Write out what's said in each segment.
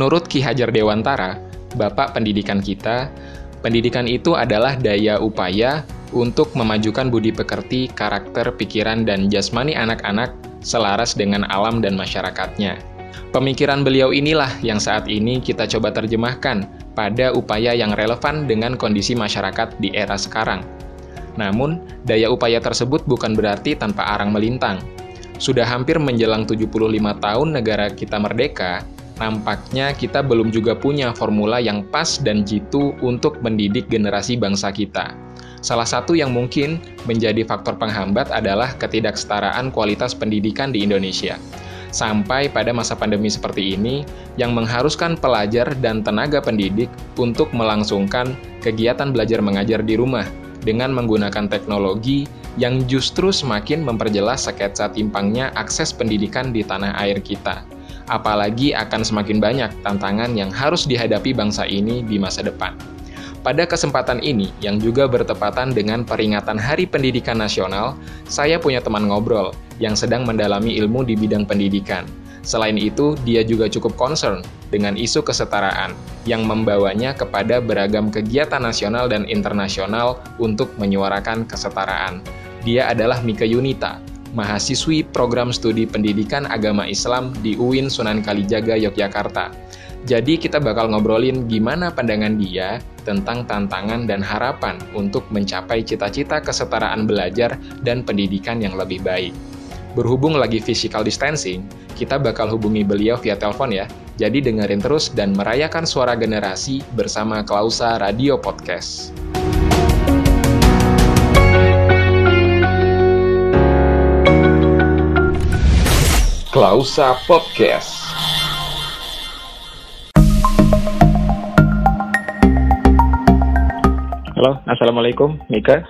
Menurut Ki Hajar Dewantara, Bapak pendidikan kita, pendidikan itu adalah daya upaya untuk memajukan budi pekerti, karakter, pikiran, dan jasmani anak-anak selaras dengan alam dan masyarakatnya. Pemikiran beliau inilah yang saat ini kita coba terjemahkan pada upaya yang relevan dengan kondisi masyarakat di era sekarang. Namun, daya upaya tersebut bukan berarti tanpa arang melintang. Sudah hampir menjelang 75 tahun negara kita merdeka, nampaknya kita belum juga punya formula yang pas dan jitu untuk mendidik generasi bangsa kita. Salah satu yang mungkin menjadi faktor penghambat adalah ketidaksetaraan kualitas pendidikan di Indonesia. Sampai pada masa pandemi seperti ini, yang mengharuskan pelajar dan tenaga pendidik untuk melangsungkan kegiatan belajar mengajar di rumah dengan menggunakan teknologi yang justru semakin memperjelas sketsa timpangnya akses pendidikan di tanah air kita. Apalagi akan semakin banyak tantangan yang harus dihadapi bangsa ini di masa depan. Pada kesempatan ini, yang juga bertepatan dengan peringatan Hari Pendidikan Nasional, saya punya teman ngobrol yang sedang mendalami ilmu di bidang pendidikan. Selain itu, dia juga cukup concern dengan isu kesetaraan yang membawanya kepada beragam kegiatan nasional dan internasional untuk menyuarakan kesetaraan. Dia adalah Mika Yunita, mahasiswi program studi pendidikan agama Islam di UIN Sunan Kalijaga, Yogyakarta. Jadi kita bakal ngobrolin gimana pandangan dia tentang tantangan dan harapan untuk mencapai cita-cita kesetaraan belajar dan pendidikan yang lebih baik. Berhubung lagi physical distancing, kita bakal hubungi beliau via telepon ya. Jadi dengerin terus dan merayakan suara generasi bersama Klausa Radio Podcast. Klausa Podcast. Halo, Assalamualaikum, Mika.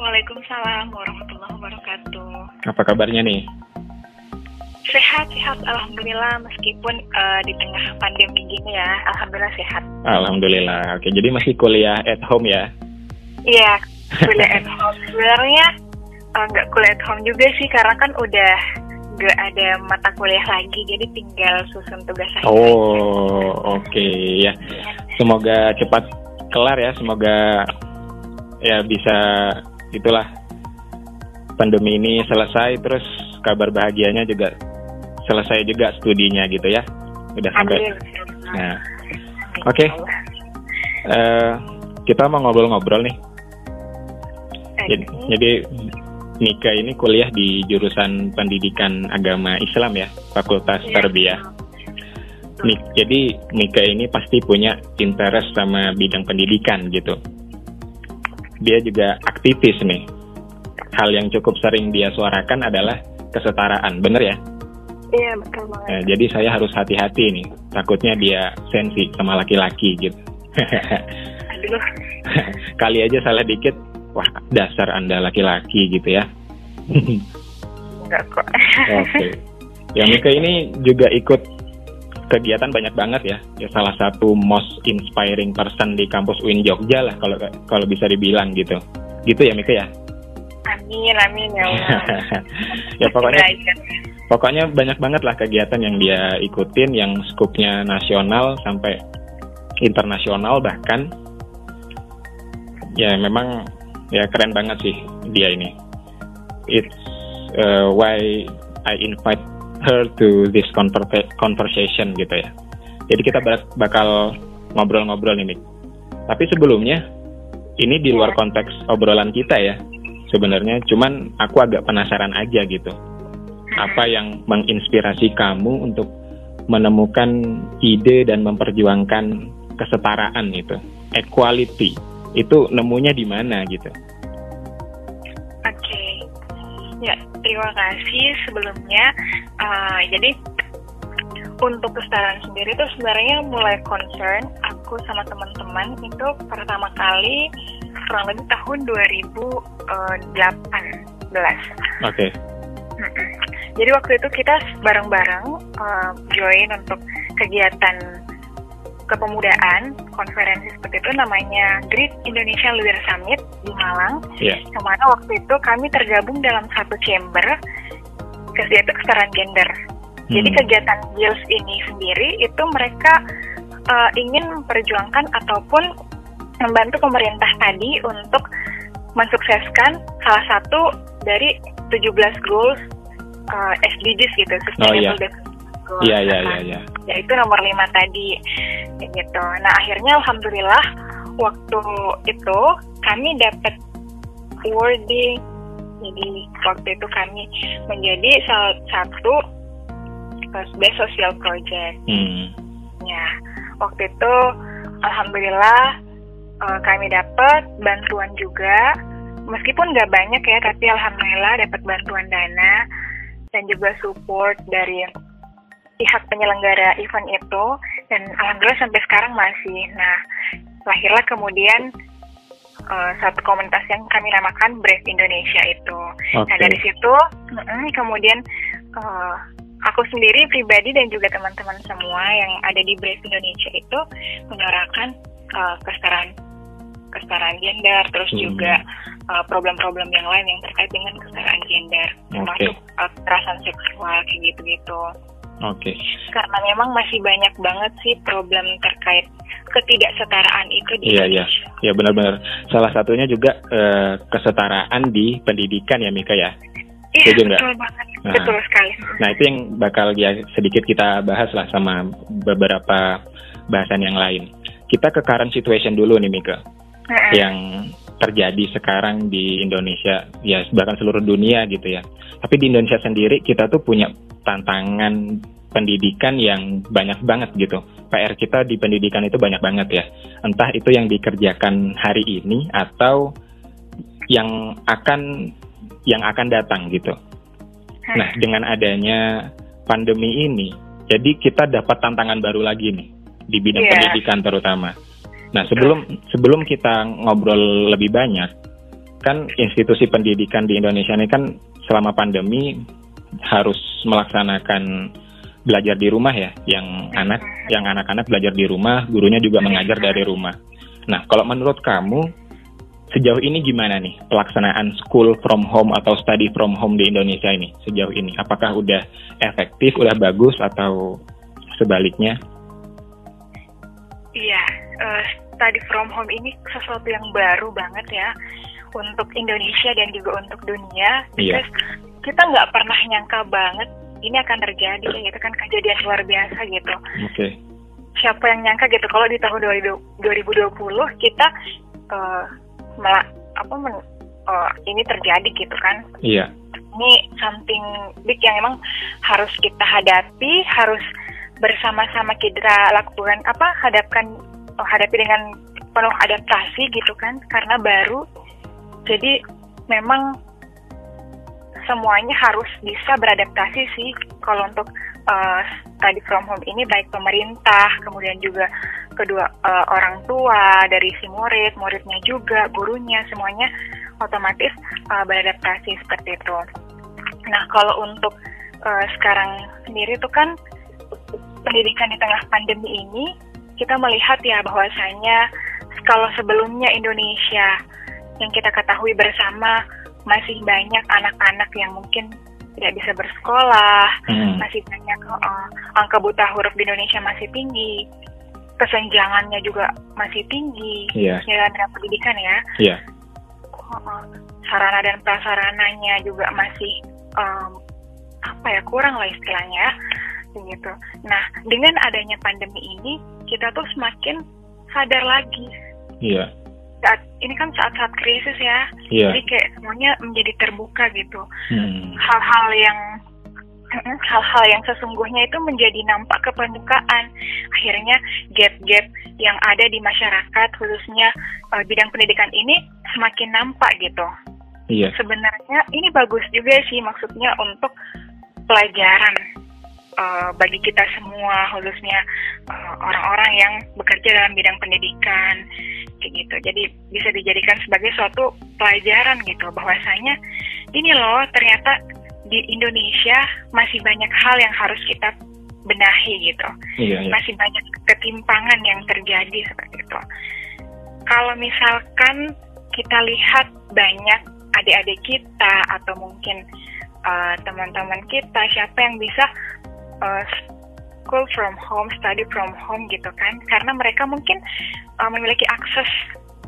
Waalaikumsalam warahmatullahi wabarakatuh. Apa kabarnya nih? Sehat, sehat. Alhamdulillah, meskipun uh, di tengah pandemi gini ya, Alhamdulillah sehat. Alhamdulillah. Oke, jadi masih kuliah at home ya? Iya, kuliah at home. Sebenarnya uh, nggak kuliah at home juga sih, karena kan udah nggak ada mata kuliah lagi, jadi tinggal susun tugas. Oh, oke okay. ya. Semoga cepat kelar ya semoga ya bisa itulah pandemi ini selesai terus kabar bahagianya juga selesai juga studinya gitu ya udah sampai nah oke okay. uh, eh, kita mau ngobrol-ngobrol nih jadi, jadi Nika ini kuliah di jurusan pendidikan agama Islam ya Fakultas ya. Tarbiyah Nik, jadi Nika ini pasti punya interest sama bidang pendidikan gitu. Dia juga aktivis nih. Hal yang cukup sering dia suarakan adalah kesetaraan, bener ya? Iya betul banget. Nah, jadi saya harus hati-hati nih, takutnya dia sensi sama laki-laki gitu. Kali aja salah dikit, wah dasar anda laki-laki gitu ya. Enggak kok. Oke. Okay. Ya Mika ini juga ikut kegiatan banyak banget ya. Ya salah satu most inspiring person di kampus UIN Jogja lah kalau kalau bisa dibilang gitu. Gitu ya Mika ya? Amin, amin ya ya pokoknya pokoknya banyak banget lah kegiatan yang dia ikutin yang skupnya nasional sampai internasional bahkan ya memang ya keren banget sih dia ini. It's uh, why I invite her to this conversation gitu ya. Jadi kita bakal ngobrol-ngobrol ini. Tapi sebelumnya ini di luar konteks obrolan kita ya. Sebenarnya cuman aku agak penasaran aja gitu. Apa yang menginspirasi kamu untuk menemukan ide dan memperjuangkan kesetaraan itu, equality. Itu nemunya di mana gitu? Ya, terima kasih sebelumnya. Uh, jadi untuk kesetaraan sendiri itu sebenarnya mulai concern aku sama teman-teman itu pertama kali kurang lebih tahun 2018. Oke. Okay. Jadi waktu itu kita bareng-bareng uh, join untuk kegiatan kepemudaan konferensi seperti itu namanya Great Indonesia Leader Summit di Malang. Yeah. Ke mana waktu itu kami tergabung dalam satu chamber, yaitu kesetaraan gender. Hmm. Jadi kegiatan GILS ini sendiri itu mereka uh, ingin memperjuangkan ataupun membantu pemerintah tadi untuk mensukseskan salah satu dari 17 goals uh, SDGs gitu, Sustainable oh, iya. Goals. Iya, iya, iya, iya. Yaitu nomor 5 tadi. Gitu. Nah, akhirnya alhamdulillah waktu itu kami dapat wording jadi waktu itu kami menjadi salah satu best social project. Hmm. Ya, waktu itu alhamdulillah uh, kami dapat bantuan juga, meskipun nggak banyak ya, tapi alhamdulillah dapat bantuan dana dan juga support dari pihak penyelenggara event itu dan alhamdulillah sampai sekarang masih. Nah, lahirlah kemudian uh, satu komunitas yang kami namakan Brave Indonesia itu. Okay. Nah dari situ mm, kemudian uh, aku sendiri pribadi dan juga teman-teman semua yang ada di Brave Indonesia itu menyuarakan uh, kesetaraan kesetaraan gender, terus hmm. juga problem-problem uh, yang lain yang terkait dengan kesetaraan gender, termasuk okay. uh, kekerasan seksual kayak gitu-gitu. Oke. Okay. Karena memang masih banyak banget sih problem terkait ketidaksetaraan itu di Iya, iya. Ya benar-benar. Salah satunya juga uh, kesetaraan di pendidikan ya Mika ya. Iya, betul banget. Nah, betul sekali. Nah, itu yang bakal ya sedikit kita bahas lah sama beberapa bahasan yang lain. Kita ke current situation dulu nih Mika. Uh -uh. Yang terjadi sekarang di Indonesia, ya bahkan seluruh dunia gitu ya. Tapi di Indonesia sendiri kita tuh punya tantangan pendidikan yang banyak banget gitu. PR kita di pendidikan itu banyak banget ya. Entah itu yang dikerjakan hari ini atau yang akan yang akan datang gitu. Nah, dengan adanya pandemi ini, jadi kita dapat tantangan baru lagi nih di bidang yeah. pendidikan terutama. Nah, sebelum sebelum kita ngobrol lebih banyak, kan institusi pendidikan di Indonesia ini kan selama pandemi harus melaksanakan belajar di rumah ya, yang anak yang anak-anak belajar di rumah, gurunya juga mengajar dari rumah. Nah, kalau menurut kamu sejauh ini gimana nih pelaksanaan school from home atau study from home di Indonesia ini sejauh ini? Apakah udah efektif, udah bagus atau sebaliknya? Iya, uh, study from home ini sesuatu yang baru banget ya untuk Indonesia dan juga untuk dunia. Iya. Kita nggak pernah nyangka banget ini akan terjadi gitu kan kejadian luar biasa gitu. Oke. Okay. Siapa yang nyangka gitu kalau di tahun 2020 kita uh, mela apa men, uh, ini terjadi gitu kan? Iya. Ini something big yang emang harus kita hadapi, harus bersama-sama kita lakukan apa hadapkan uh, hadapi dengan penuh adaptasi gitu kan karena baru. Jadi memang semuanya harus bisa beradaptasi sih. Kalau untuk uh, study from home ini baik pemerintah kemudian juga kedua uh, orang tua dari si murid muridnya juga gurunya semuanya otomatis uh, beradaptasi seperti itu. Nah kalau untuk uh, sekarang sendiri itu kan pendidikan di tengah pandemi ini kita melihat ya bahwasanya kalau sebelumnya Indonesia yang kita ketahui bersama masih banyak anak-anak yang mungkin tidak bisa bersekolah, hmm. masih banyak uh, angka buta huruf di Indonesia masih tinggi, kesenjangannya juga masih tinggi yeah. dalam pendidikan ya. Yeah. Uh, sarana dan prasarananya juga masih um, apa ya kurang lah istilahnya gitu. Nah dengan adanya pandemi ini kita tuh semakin sadar lagi. Iya. Yeah saat ini kan saat-saat krisis ya, yeah. jadi kayak semuanya menjadi terbuka gitu. Hmm. Hal-hal hmm. yang hal-hal yang sesungguhnya itu menjadi nampak ke permukaan. Akhirnya gap-gap yang ada di masyarakat, khususnya uh, bidang pendidikan ini semakin nampak gitu. Iya. Sebenarnya ini bagus juga sih maksudnya untuk pelajaran uh, bagi kita semua, khususnya uh, orang-orang yang bekerja dalam bidang pendidikan gitu. Jadi bisa dijadikan sebagai suatu pelajaran gitu bahwasanya ini loh ternyata di Indonesia masih banyak hal yang harus kita benahi gitu. Iya, iya. Masih banyak ketimpangan yang terjadi seperti itu. Kalau misalkan kita lihat banyak adik-adik kita atau mungkin uh, teman-teman kita siapa yang bisa uh, school from home, study from home gitu kan, karena mereka mungkin uh, memiliki akses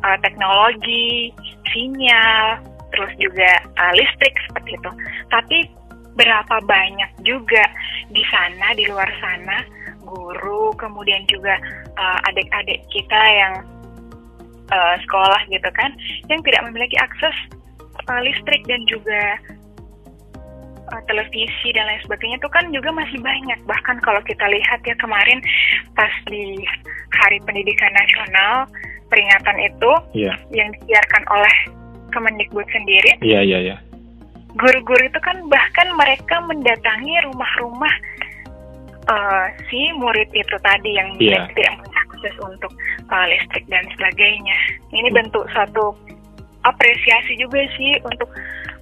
uh, teknologi, sinyal, terus juga uh, listrik seperti itu. Tapi berapa banyak juga di sana, di luar sana, guru, kemudian juga uh, adik-adik kita yang uh, sekolah gitu kan, yang tidak memiliki akses uh, listrik dan juga televisi dan lain sebagainya itu kan juga masih banyak. Bahkan kalau kita lihat ya kemarin pas di Hari Pendidikan Nasional peringatan itu yeah. yang disiarkan oleh Kemendikbud sendiri. Iya yeah, iya yeah, iya. Yeah. Guru-guru itu kan bahkan mereka mendatangi rumah-rumah uh, si murid itu tadi yang yeah. tidak punya akses untuk uh, listrik dan sebagainya. Ini bentuk satu apresiasi juga sih untuk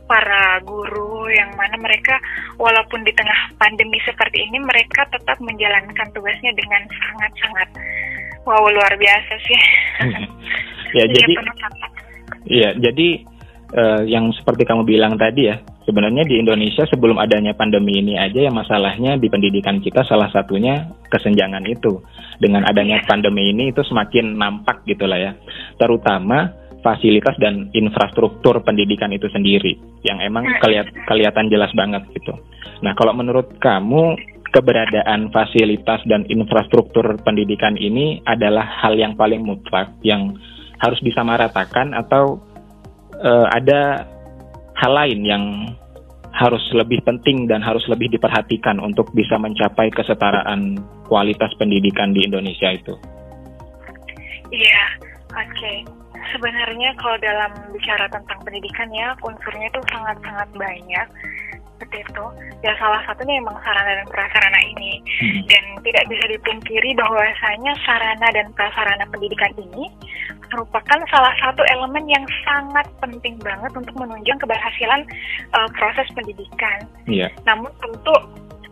para guru yang mana mereka walaupun di tengah pandemi seperti ini mereka tetap menjalankan tugasnya dengan sangat-sangat wow luar biasa sih. ya jadi Iya, jadi uh, yang seperti kamu bilang tadi ya, sebenarnya di Indonesia sebelum adanya pandemi ini aja ya masalahnya di pendidikan kita salah satunya kesenjangan itu. Dengan adanya pandemi ini itu semakin nampak gitu lah ya. Terutama fasilitas dan infrastruktur pendidikan itu sendiri yang emang keliat, kelihatan jelas banget gitu. Nah, kalau menurut kamu keberadaan fasilitas dan infrastruktur pendidikan ini adalah hal yang paling mutlak yang harus disamaratakan atau uh, ada hal lain yang harus lebih penting dan harus lebih diperhatikan untuk bisa mencapai kesetaraan kualitas pendidikan di Indonesia itu? Iya, oke. Okay sebenarnya kalau dalam bicara tentang pendidikan ya unsurnya itu sangat-sangat banyak seperti itu ya salah satunya memang sarana dan prasarana ini hmm. dan tidak bisa dipungkiri bahwasanya sarana dan prasarana pendidikan ini merupakan salah satu elemen yang sangat penting banget untuk menunjang keberhasilan uh, proses pendidikan. Yeah. Namun tentu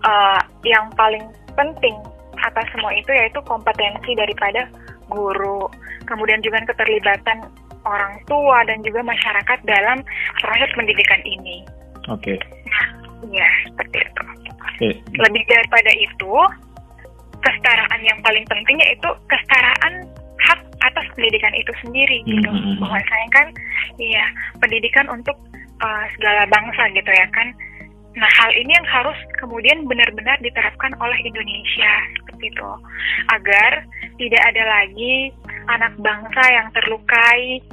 uh, yang paling penting atas semua itu yaitu kompetensi daripada guru, kemudian juga keterlibatan orang tua dan juga masyarakat dalam proses pendidikan ini. Oke. Okay. Nah, ya seperti itu. Okay. Lebih daripada itu, kesetaraan yang paling penting yaitu kesetaraan hak atas pendidikan itu sendiri gitu. Mm -hmm. saya kan, iya pendidikan untuk uh, segala bangsa gitu ya kan. Nah, hal ini yang harus kemudian benar-benar diterapkan oleh Indonesia seperti itu. Agar tidak ada lagi anak bangsa yang terlukai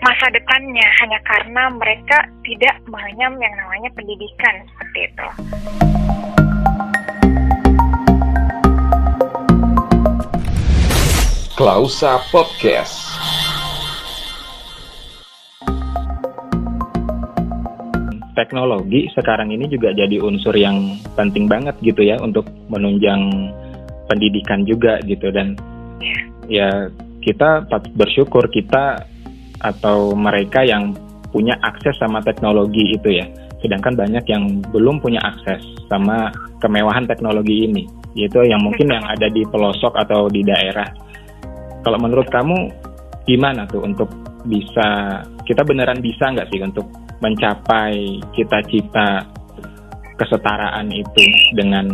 masa depannya hanya karena mereka tidak mengenyam yang namanya pendidikan seperti itu. Klausa Podcast. Teknologi sekarang ini juga jadi unsur yang penting banget gitu ya untuk menunjang pendidikan juga gitu dan ya kita bersyukur kita atau mereka yang punya akses sama teknologi itu ya. Sedangkan banyak yang belum punya akses sama kemewahan teknologi ini, yaitu yang mungkin yang ada di pelosok atau di daerah. Kalau menurut kamu gimana tuh untuk bisa kita beneran bisa nggak sih untuk mencapai cita-cita kesetaraan itu dengan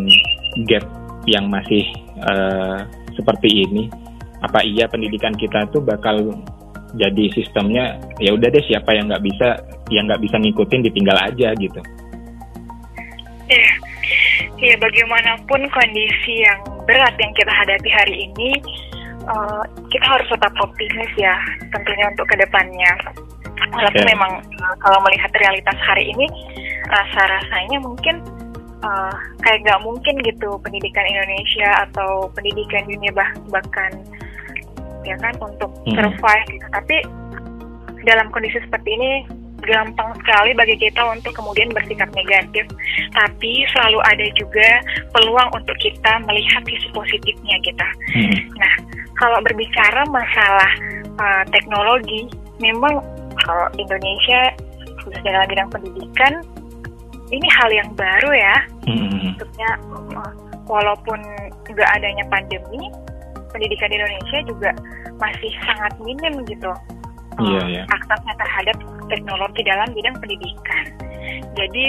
gap yang masih uh, seperti ini? apa iya pendidikan kita tuh bakal jadi sistemnya ya udah deh siapa yang nggak bisa yang nggak bisa ngikutin ditinggal aja gitu. Iya, ya bagaimanapun kondisi yang berat yang kita hadapi hari ini, uh, kita harus tetap optimis ya tentunya untuk ke depannya. Walaupun okay. memang uh, kalau melihat realitas hari ini, rasa-rasanya mungkin uh, kayak nggak mungkin gitu pendidikan Indonesia atau pendidikan dunia bah bahkan ya kan untuk hmm. survive gitu. Tapi dalam kondisi seperti ini gampang sekali bagi kita untuk kemudian bersikap negatif. Tapi selalu ada juga peluang untuk kita melihat sisi positifnya kita. Hmm. Nah, kalau berbicara masalah uh, teknologi, memang kalau Indonesia khusus dalam bidang pendidikan ini hal yang baru ya. Hmm. Maksudnya uh, walaupun nggak adanya pandemi, pendidikan di Indonesia juga masih sangat minim gitu yeah, um, yeah. aksesnya terhadap teknologi dalam bidang pendidikan. Jadi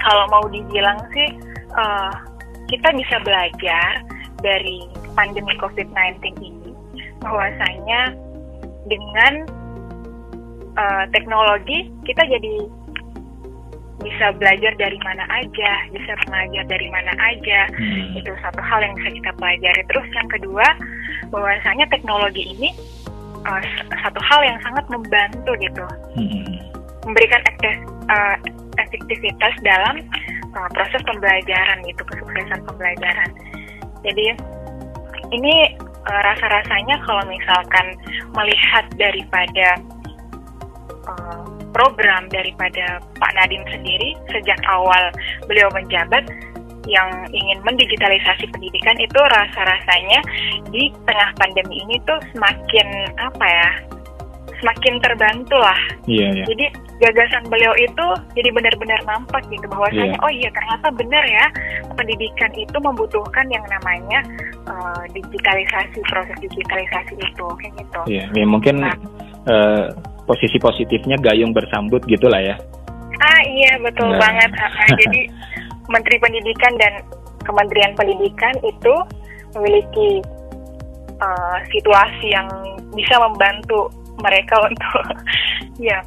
kalau mau dibilang sih uh, kita bisa belajar dari pandemi COVID-19 ini bahwasanya dengan uh, teknologi kita jadi bisa belajar dari mana aja, bisa mengajar dari mana aja. Hmm. Itu satu hal yang bisa kita pelajari. Terus yang kedua, bahwasanya teknologi ini uh, satu hal yang sangat membantu gitu, hmm. memberikan aktif, uh, efektivitas dalam uh, proses pembelajaran gitu, kesuksesan pembelajaran. Jadi ini uh, rasa-rasanya kalau misalkan melihat daripada uh, program daripada Pak Nadiem sendiri sejak awal beliau menjabat yang ingin mendigitalisasi pendidikan itu rasa-rasanya di tengah pandemi ini tuh semakin apa ya semakin terbantu lah. Iya, iya. Jadi gagasan beliau itu jadi benar-benar nampak gitu bahwasanya yeah. oh iya ternyata benar ya pendidikan itu membutuhkan yang namanya uh, digitalisasi proses digitalisasi itu kayak gitu. Iya, yeah, ya, mungkin nah, uh, posisi positifnya gayung bersambut gitulah ya. Ah iya betul nah. banget. Jadi Menteri Pendidikan dan Kementerian Pendidikan itu memiliki uh, situasi yang bisa membantu mereka untuk ya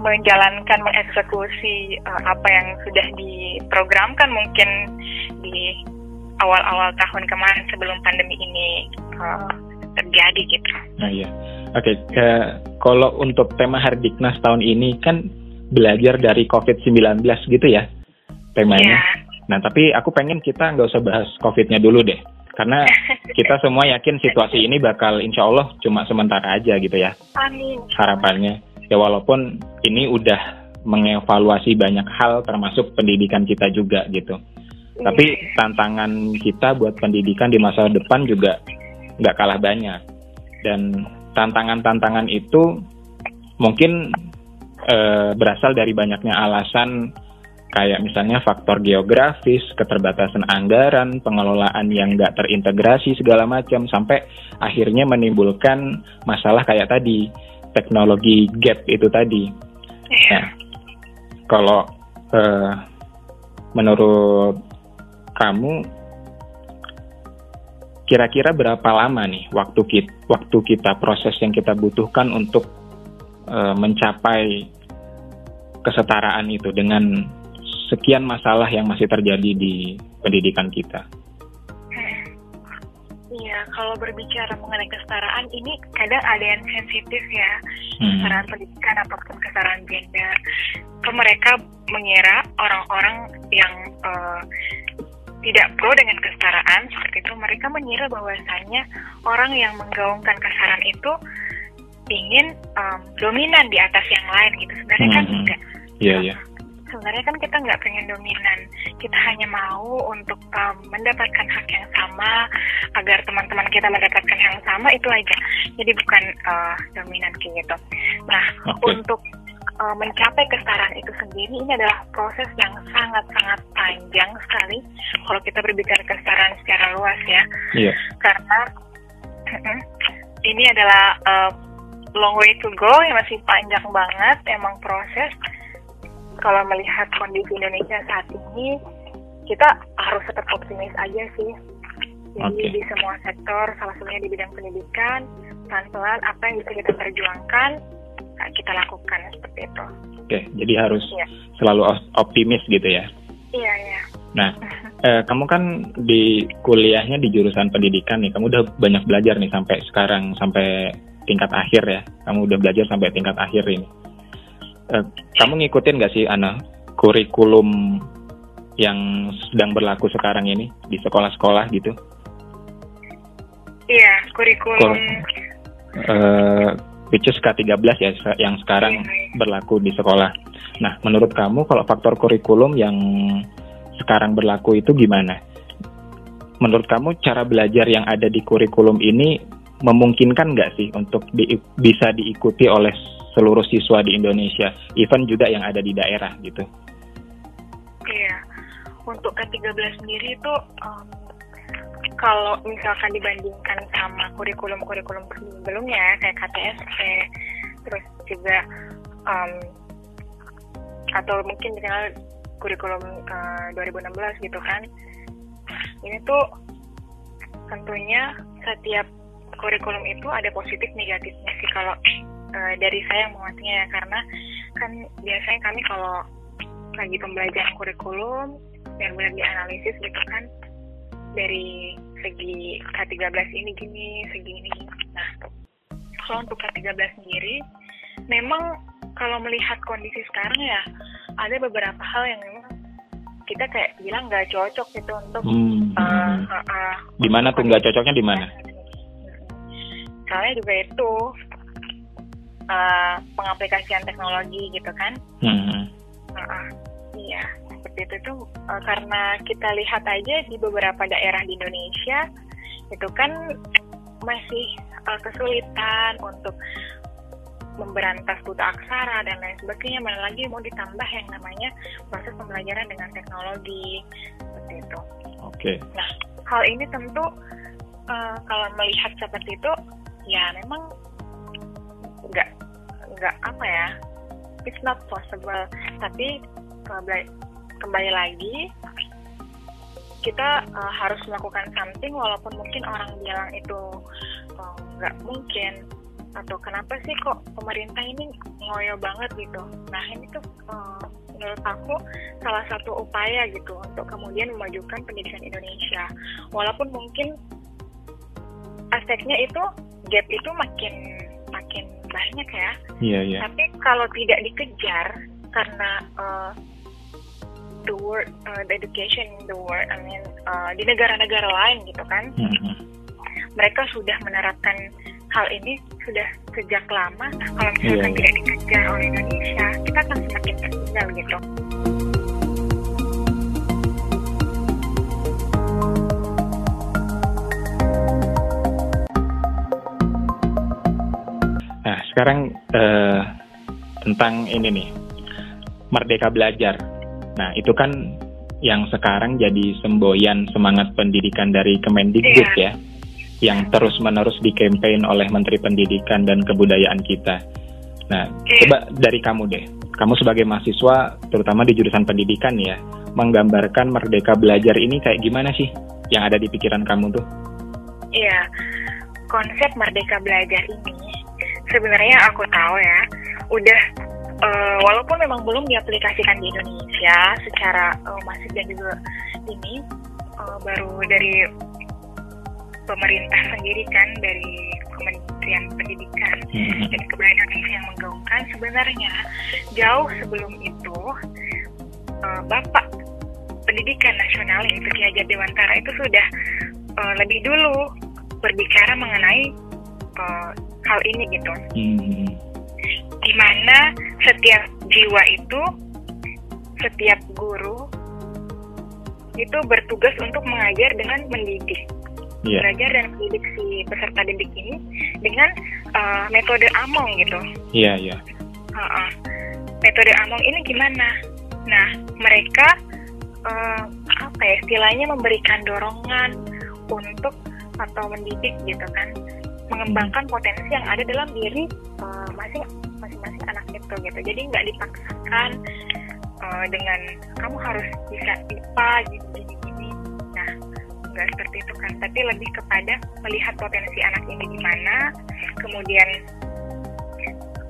menjalankan mengeksekusi uh, apa yang sudah diprogramkan mungkin di awal-awal tahun kemarin sebelum pandemi ini uh, terjadi gitu. Nah iya. Oke, okay. uh, kalau untuk tema Hardiknas tahun ini kan belajar dari COVID-19 gitu ya temanya. Yeah. Nah, tapi aku pengen kita nggak usah bahas COVID-nya dulu deh. Karena kita semua yakin situasi ini bakal insya Allah cuma sementara aja gitu ya. Amin. Harapannya. Ya walaupun ini udah mengevaluasi banyak hal termasuk pendidikan kita juga gitu. Tapi iya. tantangan kita buat pendidikan di masa depan juga nggak kalah banyak. Dan tantangan-tantangan itu mungkin e, berasal dari banyaknya alasan kayak misalnya faktor geografis, keterbatasan anggaran, pengelolaan yang nggak terintegrasi segala macam sampai akhirnya menimbulkan masalah kayak tadi teknologi gap itu tadi. Nah, kalau e, menurut kamu kira-kira berapa lama nih waktu kita, waktu kita proses yang kita butuhkan untuk uh, mencapai kesetaraan itu dengan sekian masalah yang masih terjadi di pendidikan kita? Iya, kalau berbicara mengenai kesetaraan ini kadang ada yang sensitif ya, hmm. kesetaraan pendidikan ataupun kesetaraan gender. Ke mereka mengira orang-orang yang uh, tidak pro dengan kesetaraan seperti itu mereka mengira bahwasanya orang yang menggaungkan kesetaraan itu ingin um, dominan di atas yang lain gitu sebenarnya kan hmm. enggak iya yeah, iya yeah. sebenarnya kan kita nggak pengen dominan kita hanya mau untuk um, mendapatkan hak yang sama agar teman-teman kita mendapatkan yang sama itu aja jadi bukan uh, dominan kayak gitu nah okay. untuk uh, mencapai kesetaraan itu sendiri ini adalah proses yang sangat-sangat panjang sekali kalau kita berbicara kesetaraan secara luas ya. Yeah. Karena ini adalah uh, long way to go yang masih panjang banget emang proses. Kalau melihat kondisi Indonesia saat ini, kita harus tetap optimis aja sih. Jadi okay. di semua sektor, salah satunya di bidang pendidikan, pelan-pelan apa yang bisa kita perjuangkan, kita lakukan seperti itu. Oke, jadi harus ya. selalu optimis gitu ya? Iya, iya. Nah, eh, kamu kan di kuliahnya di jurusan pendidikan nih, kamu udah banyak belajar nih sampai sekarang, sampai tingkat akhir ya. Kamu udah belajar sampai tingkat akhir ini. Eh, kamu ngikutin gak sih, Ana, kurikulum yang sedang berlaku sekarang ini di sekolah-sekolah gitu? Iya, kurikulum. Kur uh, which is K13 ya yang sekarang berlaku di sekolah. Nah, menurut kamu kalau faktor kurikulum yang sekarang berlaku itu gimana? Menurut kamu cara belajar yang ada di kurikulum ini memungkinkan nggak sih untuk di, bisa diikuti oleh seluruh siswa di Indonesia, even juga yang ada di daerah gitu? Iya, untuk K13 sendiri itu um, kalau misalkan dibandingkan sama kurikulum-kurikulum sebelumnya kayak KTSP terus juga um, atau mungkin dikenal kurikulum uh, 2016 gitu kan. Ini tuh tentunya setiap kurikulum itu ada positif negatifnya sih kalau uh, dari saya menguatnya ya. Karena kan biasanya kami kalau lagi pembelajaran kurikulum dan benar dianalisis gitu kan dari segi K13 ini gini, segini. Nah, kalau untuk K13 sendiri, memang kalau melihat kondisi sekarang ya, ada beberapa hal yang memang kita kayak bilang nggak cocok gitu untuk hmm. uh, uh, uh, di mana tuh nggak cocoknya di mana? Soalnya juga itu uh, pengaplikasian teknologi gitu kan. Hmm. Uh, uh, iya, seperti itu tuh uh, karena kita lihat aja di beberapa daerah di Indonesia itu kan masih uh, kesulitan untuk memberantas buta aksara dan lain sebagainya mana lagi mau ditambah yang namanya proses pembelajaran dengan teknologi seperti itu. Oke. Okay. Nah hal ini tentu uh, kalau melihat seperti itu ya memang nggak nggak apa ya it's not possible tapi kembali, lagi kita uh, harus melakukan something walaupun mungkin orang bilang itu nggak uh, mungkin atau kenapa sih kok pemerintah ini ngoyo banget gitu. Nah ini tuh uh, menurut aku salah satu upaya gitu untuk kemudian memajukan pendidikan Indonesia. Walaupun mungkin aspeknya itu gap itu makin makin banyak ya. Iya iya. Tapi kalau tidak dikejar karena uh, the world, uh, the education in the world, I mean uh, di negara-negara lain gitu kan, mm -hmm. mereka sudah menerapkan hal ini sudah sejak lama. Nah, kalau misalkan yeah. tidak dikejar oleh Indonesia, kita akan semakin tertinggal gitu. Nah, sekarang uh, tentang ini nih, merdeka belajar. Nah, itu kan yang sekarang jadi semboyan semangat pendidikan dari Kemendikbud yeah. ya yang terus-menerus dikampanye oleh Menteri Pendidikan dan Kebudayaan kita. Nah, coba dari kamu deh, kamu sebagai mahasiswa, terutama di jurusan pendidikan ya, menggambarkan merdeka belajar ini kayak gimana sih yang ada di pikiran kamu tuh? Iya, konsep merdeka belajar ini sebenarnya aku tahu ya, udah uh, walaupun memang belum diaplikasikan di Indonesia secara uh, masif dan juga ini uh, baru dari pemerintah sendiri kan dari Kementerian Pendidikan hmm. dan Kebudayaan Indonesia yang menggaungkan sebenarnya jauh sebelum itu uh, Bapak Pendidikan Nasional yaitu Ki Hajar Dewantara itu sudah uh, lebih dulu berbicara mengenai uh, hal ini gitu. Hmm. Di mana setiap jiwa itu setiap guru itu bertugas untuk mengajar dengan mendidik yeah. belajar dan mendidik si peserta didik ini dengan uh, metode Among gitu. Iya yeah, iya. Yeah. Uh -uh. Metode Among ini gimana? Nah mereka uh, apa ya istilahnya memberikan dorongan untuk atau mendidik gitu kan, mengembangkan hmm. potensi yang ada dalam diri uh, masing masing-masing anak itu gitu. Jadi nggak dipaksakan uh, dengan kamu harus bisa IPA gini nggak seperti itu kan tapi lebih kepada melihat potensi anak ini di mana kemudian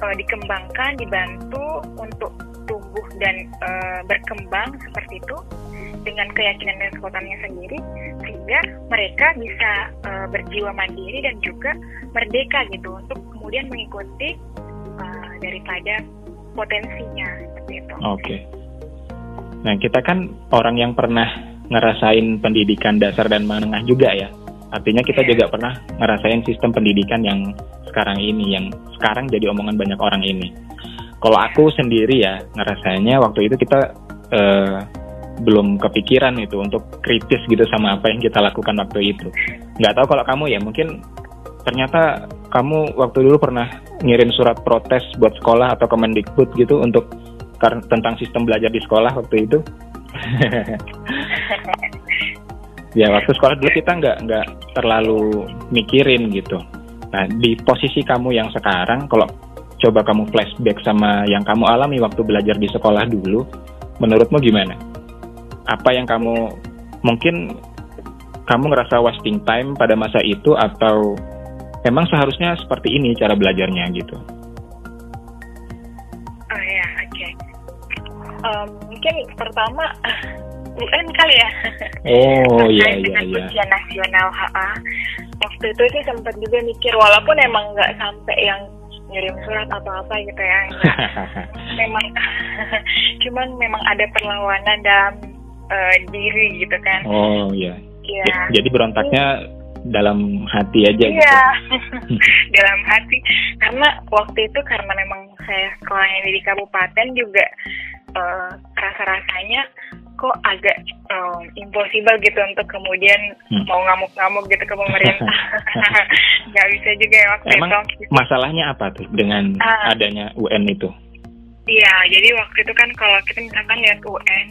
uh, dikembangkan dibantu untuk tumbuh dan uh, berkembang seperti itu dengan keyakinan dan kekuatannya sendiri sehingga mereka bisa uh, berjiwa mandiri dan juga merdeka gitu untuk kemudian mengikuti uh, daripada potensinya seperti itu. Oke. Okay. Nah kita kan orang yang pernah ngerasain pendidikan dasar dan menengah juga ya. Artinya kita yeah. juga pernah ngerasain sistem pendidikan yang sekarang ini, yang sekarang jadi omongan banyak orang ini. Kalau aku sendiri ya ngerasanya waktu itu kita uh, belum kepikiran itu untuk kritis gitu sama apa yang kita lakukan waktu itu. Nggak tahu kalau kamu ya mungkin ternyata kamu waktu dulu pernah ngirim surat protes buat sekolah atau Kemendikbud gitu untuk tentang sistem belajar di sekolah waktu itu. ya waktu sekolah dulu kita nggak nggak terlalu mikirin gitu. Nah di posisi kamu yang sekarang, kalau coba kamu flashback sama yang kamu alami waktu belajar di sekolah dulu, menurutmu gimana? Apa yang kamu mungkin kamu ngerasa wasting time pada masa itu atau emang seharusnya seperti ini cara belajarnya gitu? Oh ya, oke. Okay. Um, mungkin pertama UN kali ya. Oh iya iya iya. Ujian nasional HA. Waktu itu sih sempat juga mikir walaupun emang nggak sampai yang ngirim surat atau apa gitu ya. memang cuman memang ada perlawanan dalam uh, diri gitu kan. Oh iya. Iya. Jadi berontaknya dalam hati aja gitu. Iya. dalam hati karena waktu itu karena memang saya sekolahnya di kabupaten juga uh, rasa-rasanya kok agak um, impossible gitu untuk kemudian hmm. mau ngamuk-ngamuk gitu ke pemerintah nggak bisa juga ya waktu Emang itu masalahnya apa tuh dengan uh, adanya UN itu iya jadi waktu itu kan kalau kita misalkan lihat UN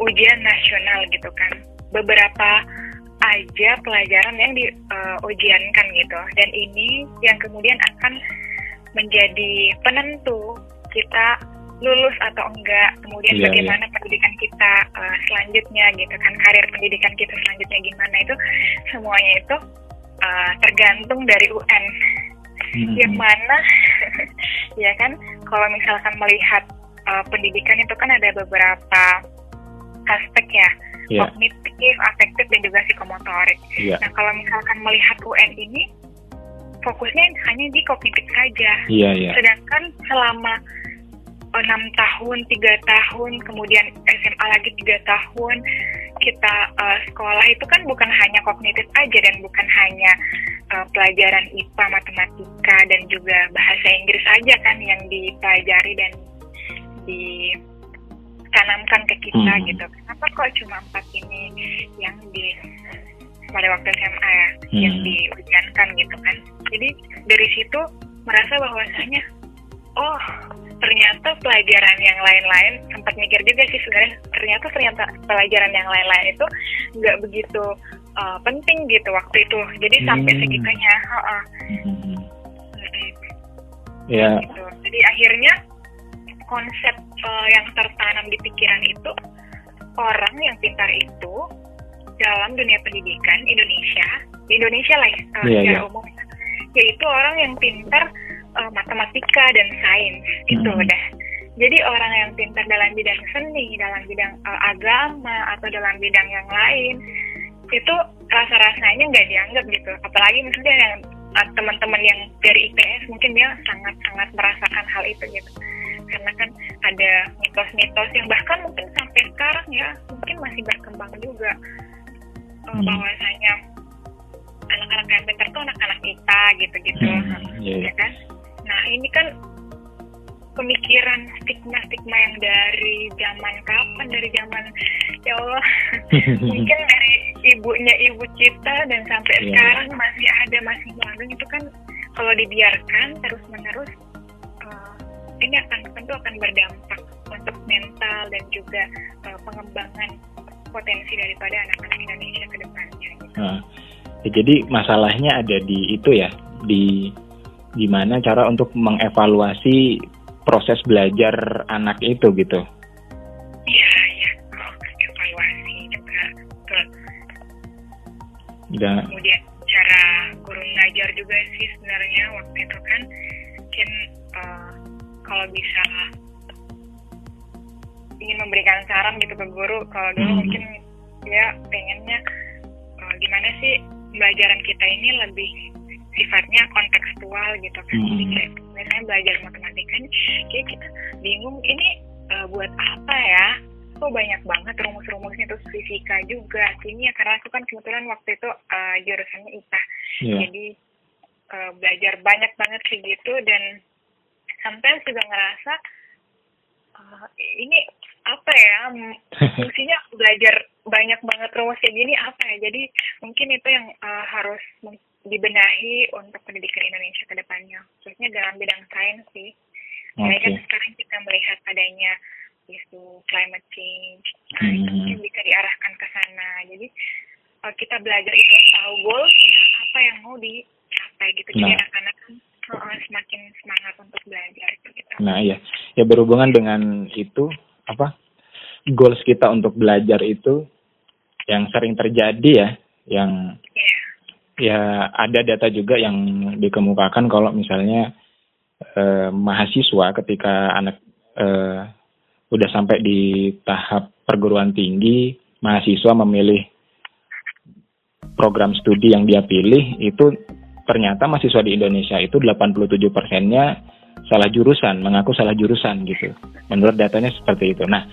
ujian nasional gitu kan beberapa aja pelajaran yang di uh, ujiankan gitu dan ini yang kemudian akan menjadi penentu kita lulus atau enggak, kemudian yeah, bagaimana yeah. pendidikan kita uh, selanjutnya gitu kan, karir pendidikan kita selanjutnya gimana itu semuanya itu uh, tergantung dari UN. Mm-hmm. Yang mana ya kan kalau misalkan melihat uh, pendidikan itu kan ada beberapa aspek ya. Yeah. Kognitif, afektif dan juga psikomotorik. Yeah. Nah, kalau misalkan melihat UN ini fokusnya hanya di kognitif saja. Yeah, yeah. Sedangkan selama enam tahun, tiga tahun, kemudian SMA lagi tiga tahun, kita uh, sekolah itu kan bukan hanya kognitif aja dan bukan hanya uh, pelajaran IPA, matematika dan juga bahasa Inggris aja kan yang dipelajari dan ditanamkan ke kita hmm. gitu. Kenapa kok cuma empat ini yang di pada waktu SMA ya, hmm. yang diujiankan gitu kan? Jadi dari situ merasa bahwasanya oh ternyata pelajaran yang lain-lain sempat mikir juga sih sebenarnya ternyata ternyata pelajaran yang lain-lain itu nggak begitu uh, penting gitu waktu itu jadi hmm. sampai segitunya uh -uh. Hmm. ya gitu. jadi akhirnya konsep uh, yang tertanam di pikiran itu orang yang pintar itu dalam dunia pendidikan Indonesia di Indonesia lah ya, uh, yeah, secara yeah. umum yaitu orang yang pintar uh, matematika dan sains itu hmm. udah jadi orang yang pintar dalam bidang seni dalam bidang uh, agama atau dalam bidang yang lain itu rasa-rasanya nggak dianggap gitu apalagi misalnya yang uh, teman-teman yang dari IPS mungkin dia sangat-sangat merasakan hal itu gitu karena kan ada mitos-mitos yang bahkan mungkin sampai sekarang ya mungkin masih berkembang juga. Uh, bahwasanya anak-anak yang pintar tuh anak-anak kita gitu-gitu. Hmm, yeah. ya kan? Nah ini kan pemikiran stigma-stigma yang dari zaman kapan? Dari zaman ya Allah mungkin dari ibunya ibu kita dan sampai yeah. sekarang masih ada masih langgeng itu kan kalau dibiarkan terus menerus ini akan tentu akan berdampak untuk mental dan juga uh, pengembangan potensi daripada anak-anak Indonesia ke depannya. Gitu. Nah, ya, jadi masalahnya ada di itu ya di gimana cara untuk mengevaluasi proses belajar anak itu gitu. Iya, iya. Oh, evaluasi juga. Betul. Dan, Kemudian cara guru ngajar juga sih sebenarnya waktu itu kan mungkin uh, kalau bisa ingin memberikan saran gitu ke guru kalau dulu hmm. mungkin ya pengennya uh, gimana sih pembelajaran kita ini lebih sifatnya kontekstual gitu kan hmm. jadi kayak misalnya belajar matematika ini kayak kita bingung ini uh, buat apa ya kok banyak banget rumus-rumusnya terus fisika juga kimia karena aku kan kebetulan waktu itu uh, jurusannya IPA yeah. jadi uh, belajar banyak banget kayak gitu dan sampai juga ngerasa uh, ini apa ya fungsinya belajar banyak banget rumus kayak gini apa ya jadi mungkin itu yang uh, harus dibenahi untuk pendidikan Indonesia ke depannya, khususnya dalam bidang sains sih. Okay. kan sekarang kita melihat adanya isu climate change, nah hmm. itu mungkin bisa diarahkan ke sana. Jadi uh, kita belajar itu tahu goals apa yang mau dicapai gitu. Jadi nah. anak-anak uh, semakin semangat untuk belajar gitu. Nah iya, ya berhubungan dengan itu apa goals kita untuk belajar itu yang sering terjadi ya, yang ya ada data juga yang dikemukakan kalau misalnya eh, mahasiswa ketika anak eh, udah sampai di tahap perguruan tinggi, mahasiswa memilih program studi yang dia pilih itu ternyata mahasiswa di Indonesia itu 87 persennya salah jurusan, mengaku salah jurusan gitu. Menurut datanya seperti itu. Nah,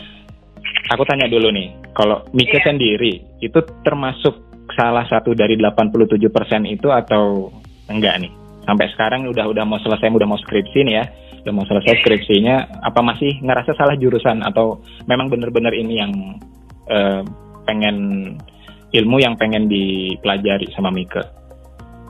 aku tanya dulu nih, kalau Mika yeah. sendiri itu termasuk salah satu dari 87% itu atau enggak nih? Sampai sekarang udah udah mau selesai, udah mau skripsi nih ya. Udah mau selesai skripsinya, apa masih ngerasa salah jurusan atau memang benar-benar ini yang uh, pengen ilmu yang pengen dipelajari sama Mika?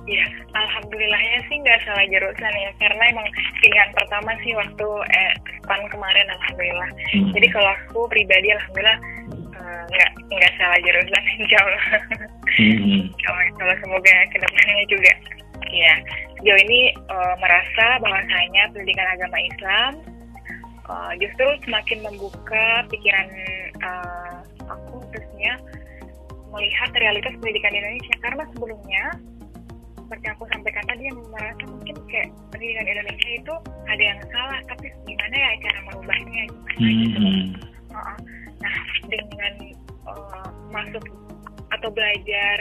Iya, alhamdulillahnya sih nggak salah jurusan ya, karena emang pilihan pertama sih waktu eh, span kemarin alhamdulillah. Hmm. Jadi kalau aku pribadi alhamdulillah eh, nggak uh, nggak salah jurusan insya Allah. Hmm. kalau semoga ke depannya juga. Ya, sejauh ini uh, merasa bahwasanya pendidikan agama Islam uh, justru semakin membuka pikiran uh, aku khususnya melihat realitas pendidikan Indonesia karena sebelumnya seperti aku sampaikan tadi yang merasa mungkin kayak pendidikan Indonesia itu ada yang salah tapi gimana ya cara merubahnya gimana mm -hmm. gitu uh, nah dengan uh, masuk atau belajar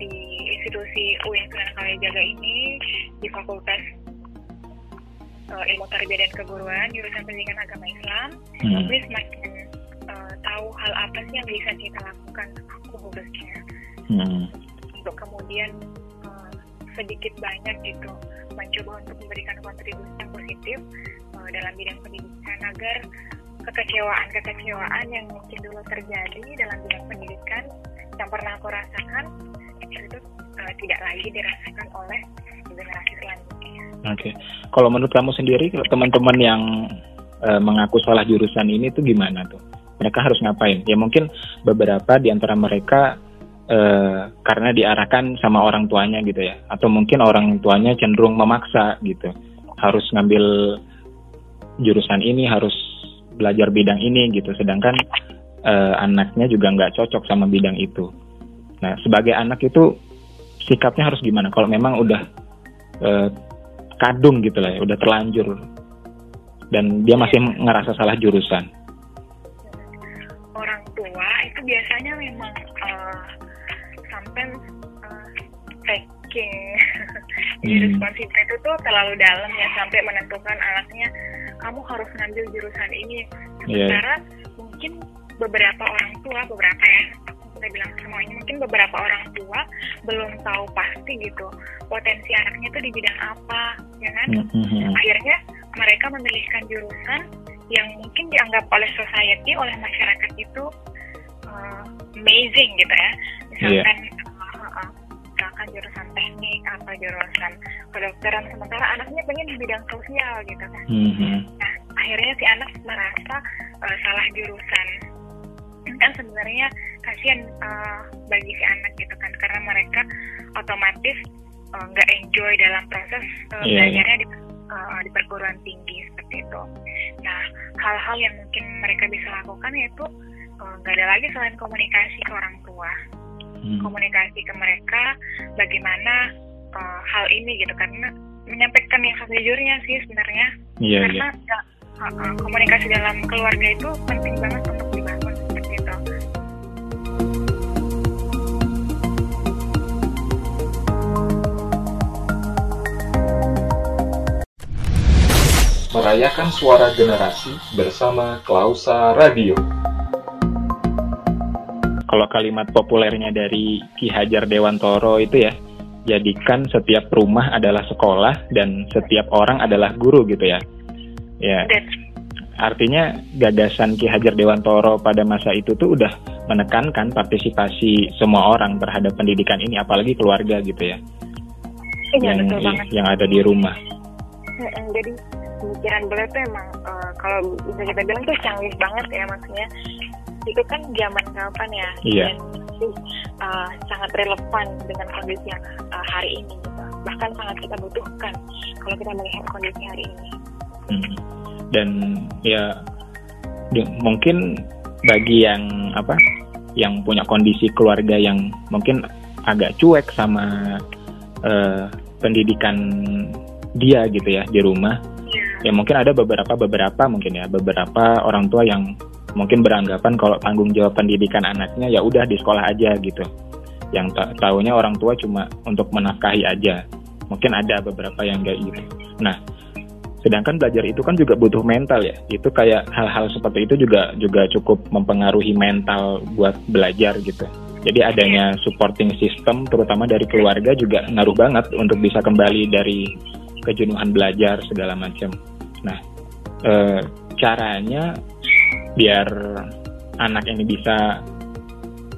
di institusi UIN Sunan Kalijaga ini di Fakultas uh, Ilmu Tarbiyah dan Keguruan jurusan Pendidikan Agama Islam, hmm. jadi semakin uh, tahu hal apa sih yang bisa kita lakukan aku khususnya hmm. untuk kemudian sedikit banyak gitu mencoba untuk memberikan kontribusi yang positif uh, dalam bidang pendidikan agar kekecewaan-kekecewaan yang mungkin dulu terjadi dalam bidang pendidikan yang pernah aku rasakan itu uh, tidak lagi dirasakan oleh generasi selanjutnya. Oke, okay. kalau menurut kamu sendiri, teman-teman yang uh, mengaku salah jurusan ini tuh gimana tuh? Mereka harus ngapain? Ya mungkin beberapa di antara mereka uh, karena diarahkan sama orang tuanya gitu ya. Atau mungkin orang tuanya cenderung memaksa gitu. Harus ngambil jurusan ini harus belajar bidang ini gitu. Sedangkan uh, anaknya juga nggak cocok sama bidang itu. Nah sebagai anak itu sikapnya harus gimana? Kalau memang udah uh, kadung gitu lah ya udah terlanjur dan dia masih ngerasa salah jurusan. Orang tua itu biasanya memang uh, sampai uh, taking hmm. responsibility itu tuh terlalu dalam ya sampai menentukan anaknya kamu harus ngambil jurusan ini iya. sementara yeah. mungkin beberapa orang tua beberapa ya saya bilang semuanya mungkin beberapa orang tua belum tahu pasti gitu potensi anaknya tuh di bidang apa ya kan mm-hmm. akhirnya mereka memilihkan jurusan yang mungkin dianggap oleh society oleh masyarakat itu uh, amazing gitu ya misalkan yeah. Misalkan jurusan teknik atau jurusan kedokteran sementara anaknya pengen di bidang sosial gitu kan mm-hmm. nah akhirnya si anak merasa uh, salah jurusan kan sebenarnya kasihan uh, bagi si anak gitu kan karena mereka otomatis nggak uh, enjoy dalam proses uh, yeah, iya. belajarnya yeah. di uh, di perguruan tinggi seperti itu. Nah, hal-hal yang mungkin mereka bisa lakukan yaitu nggak uh, ada lagi selain komunikasi ke orang tua hmm. komunikasi ke mereka bagaimana uh, hal ini gitu karena menyampaikan yang sejujurnya sih sebenarnya yeah, karena yeah. Uh, uh, komunikasi dalam keluarga itu penting banget untuk dibangun seperti itu. Merayakan suara generasi bersama Klausa Radio kalau kalimat populernya dari Ki Hajar Dewantoro itu ya, jadikan setiap rumah adalah sekolah dan setiap orang adalah guru gitu ya. Ya. Artinya gagasan Ki Hajar Dewantoro pada masa itu tuh udah menekankan partisipasi semua orang terhadap pendidikan ini apalagi keluarga gitu ya. Iya, yang, betul banget. yang ada di rumah. Jadi pemikiran beliau tuh emang uh, kalau bisa kita bilang tuh canggih banget ya maksudnya itu kan zaman kapan ya iya. dan uh, sangat relevan dengan kondisi yang uh, hari ini gitu. bahkan sangat kita butuhkan kalau kita melihat kondisi hari ini hmm. dan ya mungkin bagi yang apa yang punya kondisi keluarga yang mungkin agak cuek sama uh, pendidikan dia gitu ya di rumah ya mungkin ada beberapa beberapa mungkin ya beberapa orang tua yang mungkin beranggapan kalau tanggung jawab pendidikan anaknya ya udah di sekolah aja gitu. Yang tahunya orang tua cuma untuk menafkahi aja. Mungkin ada beberapa yang kayak gitu. Nah sedangkan belajar itu kan juga butuh mental ya. Itu kayak hal-hal seperti itu juga juga cukup mempengaruhi mental buat belajar gitu. Jadi adanya supporting system terutama dari keluarga juga ngaruh banget untuk bisa kembali dari kejenuhan belajar segala macam. Nah e, caranya biar anak ini bisa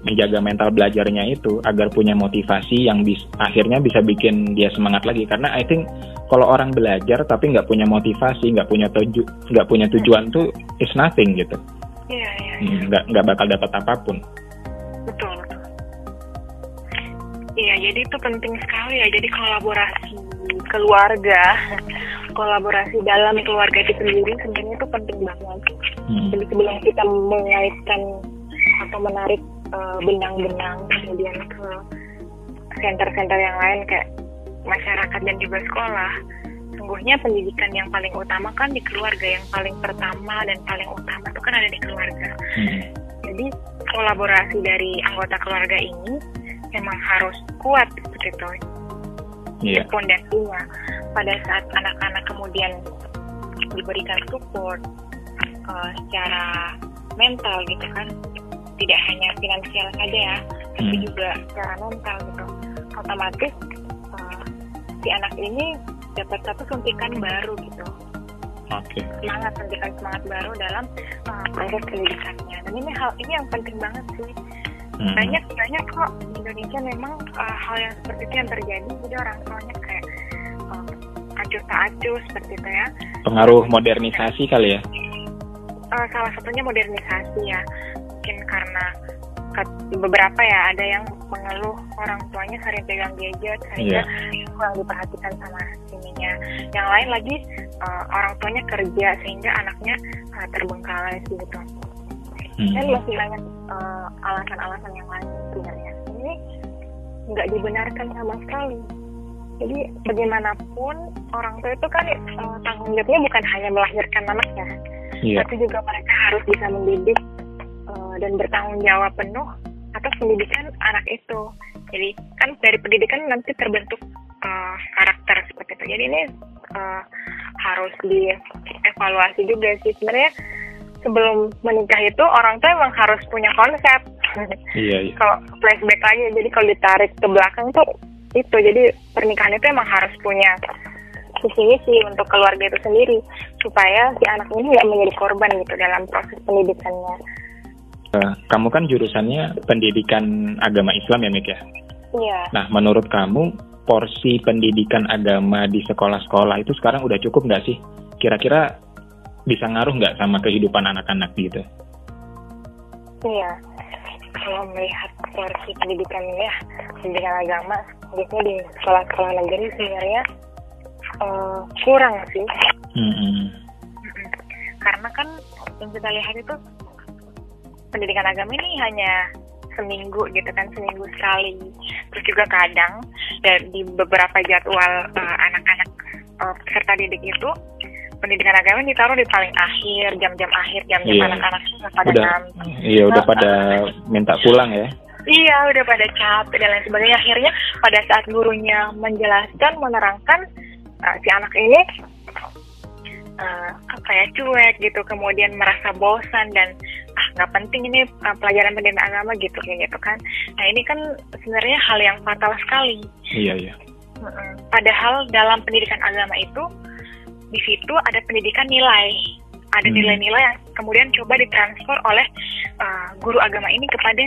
menjaga mental belajarnya itu agar punya motivasi yang bis, akhirnya bisa bikin dia semangat lagi. Karena I think kalau orang belajar tapi nggak punya motivasi nggak punya tuju nggak punya tujuan tuh is nothing gitu. Iya iya, iya. Hmm, nggak nggak bakal dapat apa pun. Betul. Iya jadi itu penting sekali ya. Jadi kolaborasi keluarga kolaborasi dalam keluarga itu sendiri sebenarnya itu penting banget hmm. jadi sebelum kita mengaitkan atau menarik Eh, benang-benang uh, kemudian ke center-center yang lain kayak masyarakat dan juga sekolah sungguhnya pendidikan yang paling utama kan di keluarga yang paling pertama dan paling utama itu kan ada di keluarga hmm. jadi kolaborasi dari anggota keluarga ini memang harus kuat seperti itu yeah. fondasinya pada saat anak-anak kemudian diberikan support uh, secara mental gitu kan tidak hanya finansial saja ya, tapi hmm. juga secara mental gitu. Otomatis uh, si anak ini dapat satu suntikan baru gitu. Okay. Semangat suntikan semangat baru dalam uh, proses pendidikannya. Dan ini hal ini yang penting banget sih. Hmm. Banyak banyak kok di Indonesia memang uh, hal yang seperti itu yang terjadi. Jadi orang tuanya kayak uh, acuh tak acuh seperti itu ya. Pengaruh modernisasi kali ya? Uh, salah satunya modernisasi ya mungkin karena beberapa ya ada yang mengeluh orang tuanya sering pegang gadget sehingga yeah. kurang diperhatikan sama ininya yang lain lagi uh, orang tuanya kerja sehingga anaknya uh, terbengkalai gitu hmm. dan masih banyak uh, alasan-alasan yang lain sebenarnya ini nggak dibenarkan sama sekali jadi bagaimanapun orang tua itu kan uh, tanggung jawabnya bukan hanya melahirkan anaknya yeah. tapi juga mereka harus bisa mendidik uh, dan bertanggung jawab penuh atas pendidikan anak itu. Jadi kan dari pendidikan nanti terbentuk uh, karakter seperti itu. Jadi ini uh, harus dievaluasi juga sih sebenarnya sebelum menikah itu orang tua emang harus punya konsep. Iya, iya. kalau flashback lagi, jadi kalau ditarik ke belakang tuh itu, jadi pernikahan itu emang harus punya visi misi untuk keluarga itu sendiri supaya si anak ini nggak menjadi korban gitu dalam proses pendidikannya. Uh, kamu kan jurusannya pendidikan agama Islam ya, Mik ya? Iya. Nah, menurut kamu porsi pendidikan agama di sekolah-sekolah itu sekarang udah cukup nggak sih? Kira-kira bisa ngaruh nggak sama kehidupan anak-anak gitu? Iya. Kalau melihat porsi pendidikan ya, pendidikan agama, biasanya di sekolah-sekolah negeri sebenarnya uh, kurang sih. Mm -hmm. Karena kan yang kita lihat itu pendidikan agama ini hanya seminggu gitu kan seminggu sekali terus juga kadang ya, di beberapa jadwal uh, anak-anak uh, peserta didik itu pendidikan agama ditaruh di paling akhir jam-jam akhir jam-jam yeah. anak-anak pada udah, iya udah pada minta pulang ya? Iya udah pada capek dan lain sebagainya. Akhirnya pada saat gurunya menjelaskan menerangkan uh, si anak ini uh, apa ya cuek gitu kemudian merasa bosan dan ah nggak penting ini uh, pelajaran pendidikan agama gitu kayak gitu kan. Nah ini kan sebenarnya hal yang fatal sekali. Iya iya. Padahal dalam pendidikan agama itu di situ ada pendidikan nilai. Ada hmm. nilai-nilai yang kemudian coba ditransfer oleh uh, guru agama ini kepada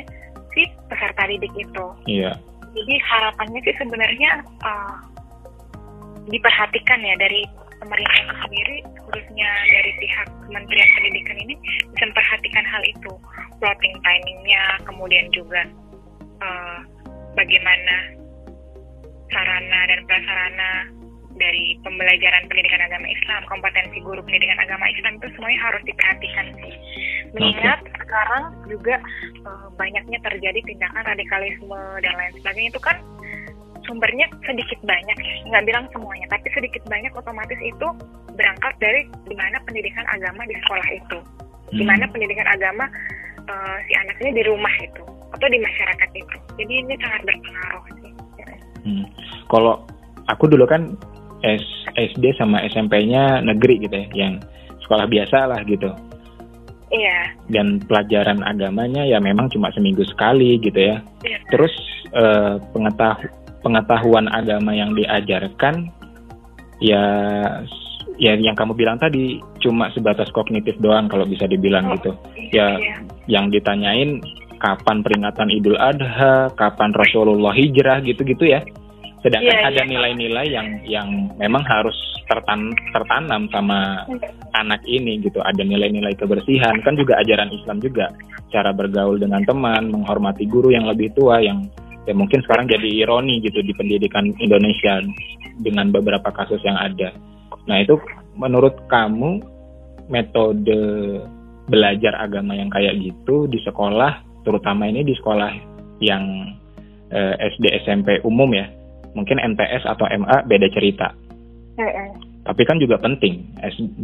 si peserta didik itu. Iya. Jadi harapannya sih sebenarnya uh, diperhatikan ya dari pemerintah sendiri khususnya dari pihak Kementerian Pendidikan ini bisa memperhatikan hal itu. Plotting timingnya kemudian juga uh, bagaimana sarana dan prasarana dari pembelajaran pendidikan agama Islam, kompetensi guru pendidikan agama Islam itu semuanya harus diperhatikan sih. Mengingat okay. sekarang juga uh, banyaknya terjadi tindakan radikalisme dan lain sebagainya itu kan sumbernya sedikit banyak ya, nggak bilang semuanya, tapi sedikit banyak otomatis itu berangkat dari di mana pendidikan agama di sekolah itu, hmm. di mana pendidikan agama uh, si anaknya di rumah itu atau di masyarakat itu. Jadi ini sangat berpengaruh sih. Hmm. Kalau aku dulu kan S, SD sama SMP-nya negeri gitu ya, yang sekolah biasa lah gitu. Iya. Dan pelajaran agamanya ya memang cuma seminggu sekali gitu ya. Iya. Terus uh, pengetahu pengetahuan agama yang diajarkan ya ya yang kamu bilang tadi cuma sebatas kognitif doang kalau bisa dibilang oh, gitu. Ya iya. yang ditanyain kapan peringatan Idul Adha, kapan Rasulullah hijrah gitu-gitu ya. Sedangkan yeah, ada iya. nilai-nilai yeah. yang yang memang harus tertan tertanam sama anak ini gitu. Ada nilai-nilai kebersihan kan juga ajaran Islam juga. Cara bergaul dengan teman, menghormati guru yang lebih tua yang ya mungkin sekarang jadi ironi gitu di pendidikan Indonesia dengan beberapa kasus yang ada. Nah itu menurut kamu metode belajar agama yang kayak gitu di sekolah, terutama ini di sekolah yang eh, SD SMP umum ya, mungkin NTS atau MA beda cerita. Tapi kan juga penting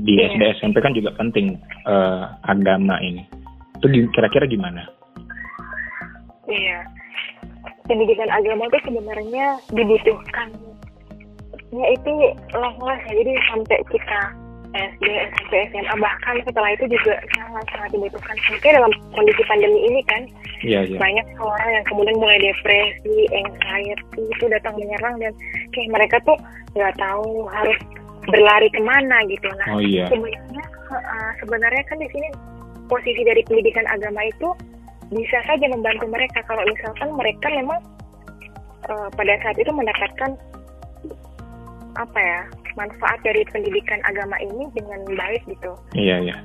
di yeah. SD SMP kan juga penting uh, agama ini. Itu kira-kira gimana? Iya pendidikan agama itu sebenarnya dibutuhkan ya itu les-les jadi sampai kita SD, SMP, SMA bahkan setelah itu juga sangat sangat dibutuhkan mungkin dalam kondisi pandemi ini kan yeah, yeah. banyak orang yang kemudian mulai depresi, anxiety itu datang menyerang dan kayak mereka tuh nggak tahu harus berlari ke mana gitu nah oh, yeah. sebenarnya uh, sebenarnya kan di sini posisi dari pendidikan agama itu bisa saja membantu mereka kalau misalkan mereka memang uh, pada saat itu mendapatkan apa ya manfaat dari pendidikan agama ini dengan baik gitu. Iya iya.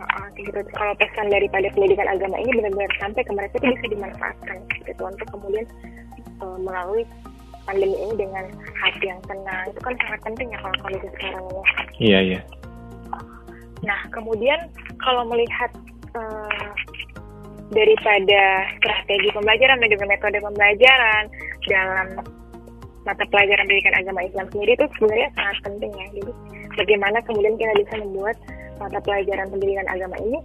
Uh, gitu. Kalau pesan daripada pendidikan agama ini benar-benar sampai ke mereka itu bisa dimanfaatkan gitu untuk kemudian uh, melalui pandemi ini dengan hati yang tenang itu kan sangat penting ya kalau kondisi sekarang ini. Iya iya. Nah kemudian kalau melihat uh, daripada strategi pembelajaran dan juga metode pembelajaran dalam mata pelajaran pendidikan agama Islam sendiri itu sebenarnya sangat penting ya. Jadi bagaimana kemudian kita bisa membuat mata pelajaran pendidikan agama ini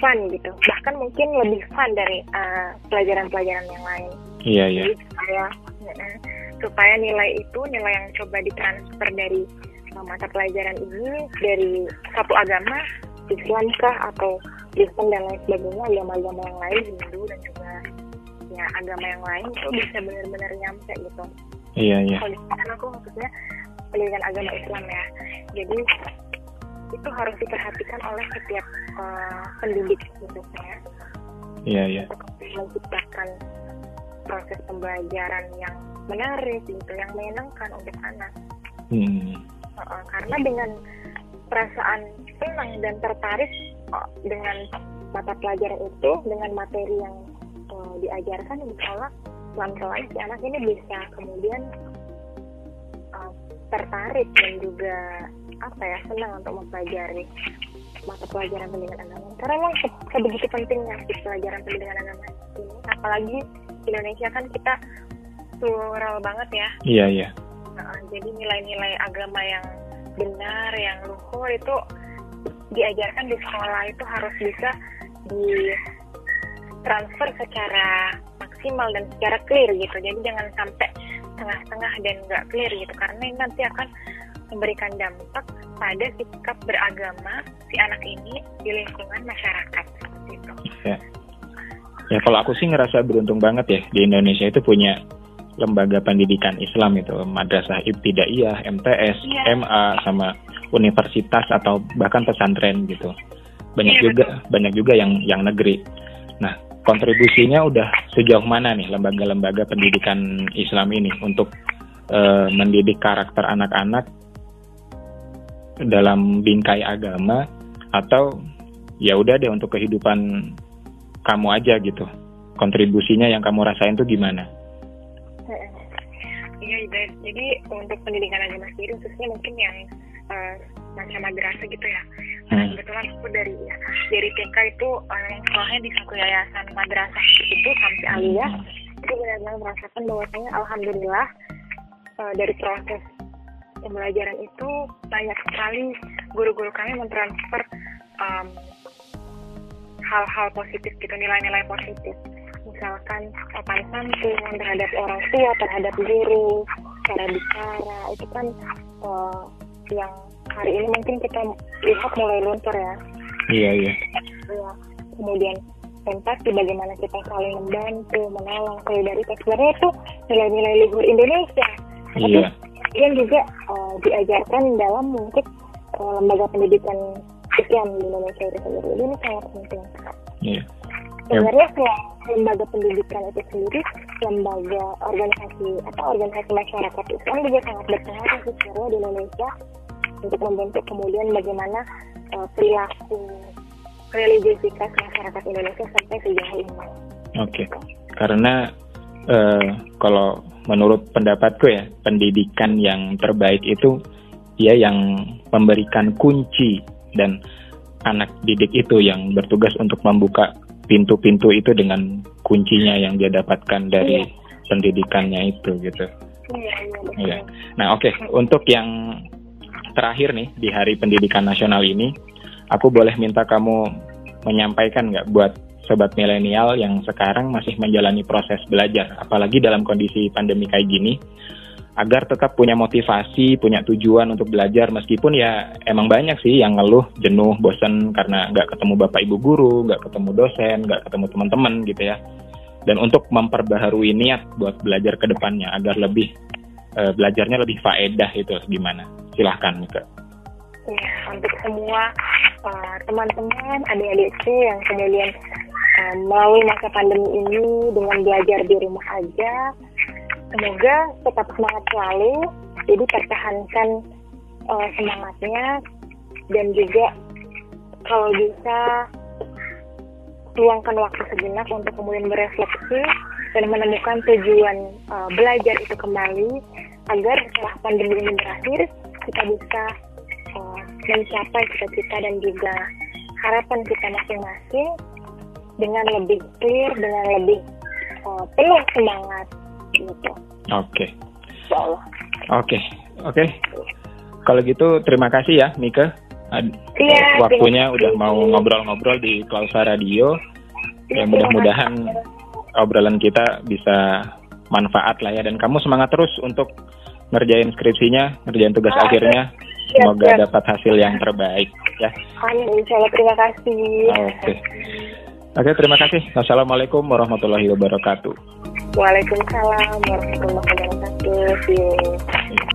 fun gitu. Bahkan mungkin lebih fun dari uh, pelajaran-pelajaran yang lain. Iya, iya. Jadi supaya uh, supaya nilai itu nilai yang coba ditransfer dari uh, mata pelajaran ini dari satu agama Islam kah atau Kristen dan lain sebagainya agama-agama yang lain Hindu dan juga ya agama yang lain itu bisa benar-benar nyampe gitu iya iya. Misalkan aku maksudnya pendidikan agama Islam ya. Jadi itu harus diperhatikan oleh setiap uh, pendidik gitu ya iya iya. Untuk menciptakan proses pembelajaran yang menarik gitu yang menyenangkan untuk anak. Hmm. uh, karena dengan perasaan senang dan tertarik dengan mata pelajaran itu dengan materi yang uh, diajarkan insya Allah pelan-pelan si anak ini bisa kemudian uh, tertarik dan juga apa ya senang untuk mempelajari mata pelajaran pendidikan agama karena memang sebegitu pentingnya sih pelajaran pendidikan agama ini. Apalagi di Indonesia kan kita plural banget ya. Iya iya. Nah, jadi nilai-nilai agama yang benar yang luhur itu diajarkan di sekolah itu harus bisa di transfer secara maksimal dan secara clear gitu jadi jangan sampai tengah-tengah dan nggak clear gitu karena ini nanti akan memberikan dampak pada sikap beragama si anak ini di lingkungan masyarakat gitu. Ya. ya kalau aku sih ngerasa beruntung banget ya di Indonesia itu punya lembaga pendidikan Islam itu madrasah ibtidaiyah, MTS, ya. MA sama universitas atau bahkan pesantren gitu. Banyak ya, juga betul. banyak juga yang yang negeri. Nah, kontribusinya udah sejauh mana nih lembaga-lembaga pendidikan Islam ini untuk uh, mendidik karakter anak-anak dalam bingkai agama atau ya udah deh untuk kehidupan kamu aja gitu. Kontribusinya yang kamu rasain tuh gimana? Iya, jadi untuk pendidikan agama sendiri khususnya mungkin yang uh, macam madrasah gitu ya. Hmm. kebetulan aku dari ya, dari TK itu uh, sekolahnya di satu yayasan madrasah itu sampai aliyah itu benar-benar merasakan bahwasanya alhamdulillah uh, dari proses pembelajaran itu banyak sekali guru-guru kami mentransfer um, hal-hal positif gitu nilai-nilai positif misalkan sopan santun terhadap orang tua terhadap guru cara bicara itu kan uh, yang hari ini mungkin kita lihat mulai luntur ya. Iya iya. Ya, kemudian empati bagaimana kita saling membantu menolong solidaritas. Sebenarnya itu nilai-nilai luhur Indonesia. Iya. kemudian juga uh, diajarkan dalam mungkin uh, lembaga pendidikan Islam di Indonesia itu sendiri. Ini sangat penting. Iya. Sebenarnya selain lembaga pendidikan itu sendiri lembaga organisasi atau organisasi masyarakat Islam juga sangat berpengaruh sebenarnya di Indonesia untuk membentuk kemudian bagaimana uh, perilaku religiositas masyarakat Indonesia sampai sejauh ini. Oke, okay. karena uh, kalau menurut pendapatku ya pendidikan yang terbaik itu ya yang memberikan kunci dan anak didik itu yang bertugas untuk membuka pintu-pintu itu dengan kuncinya yang dia dapatkan dari iya. pendidikannya itu gitu. Iya, iya. iya. Nah, oke, okay. untuk yang terakhir nih di Hari Pendidikan Nasional ini, aku boleh minta kamu menyampaikan nggak buat sobat milenial yang sekarang masih menjalani proses belajar, apalagi dalam kondisi pandemi kayak gini, agar tetap punya motivasi, punya tujuan untuk belajar meskipun ya emang banyak sih yang ngeluh, jenuh, bosan karena nggak ketemu bapak ibu guru, nggak ketemu dosen, nggak ketemu teman-teman gitu ya. Dan untuk memperbaharui niat buat belajar ke depannya agar lebih uh, belajarnya lebih faedah itu gimana? Silahkan Mika. Ya, untuk semua uh, teman-teman, adik-adikku yang kemudian uh, melalui masa pandemi ini dengan belajar di rumah aja, semoga tetap semangat selalu jadi pertahankan uh, semangatnya dan juga kalau bisa luangkan waktu sejenak untuk kemudian berefleksi dan menemukan tujuan uh, belajar itu kembali agar setelah pandemi ini berakhir kita bisa uh, mencapai cita-cita dan juga harapan kita masing-masing dengan lebih clear, dengan lebih uh, penuh semangat Oke. Okay. Oke. Okay. Oke. Okay. Kalau gitu terima kasih ya Mika. Iya, waktunya udah mau ngobrol-ngobrol di Klausa Radio. Ya mudah-mudahan obrolan kita bisa manfaat lah ya dan kamu semangat terus untuk ngerjain skripsinya, ngerjain tugas ah, akhirnya. Semoga siap. dapat hasil yang terbaik ya. Amin, insya Allah terima kasih. Oke. Okay. Oke, okay, terima kasih. Wassalamualaikum warahmatullahi wabarakatuh. Waalaikumsalam warahmatullahi wabarakatuh.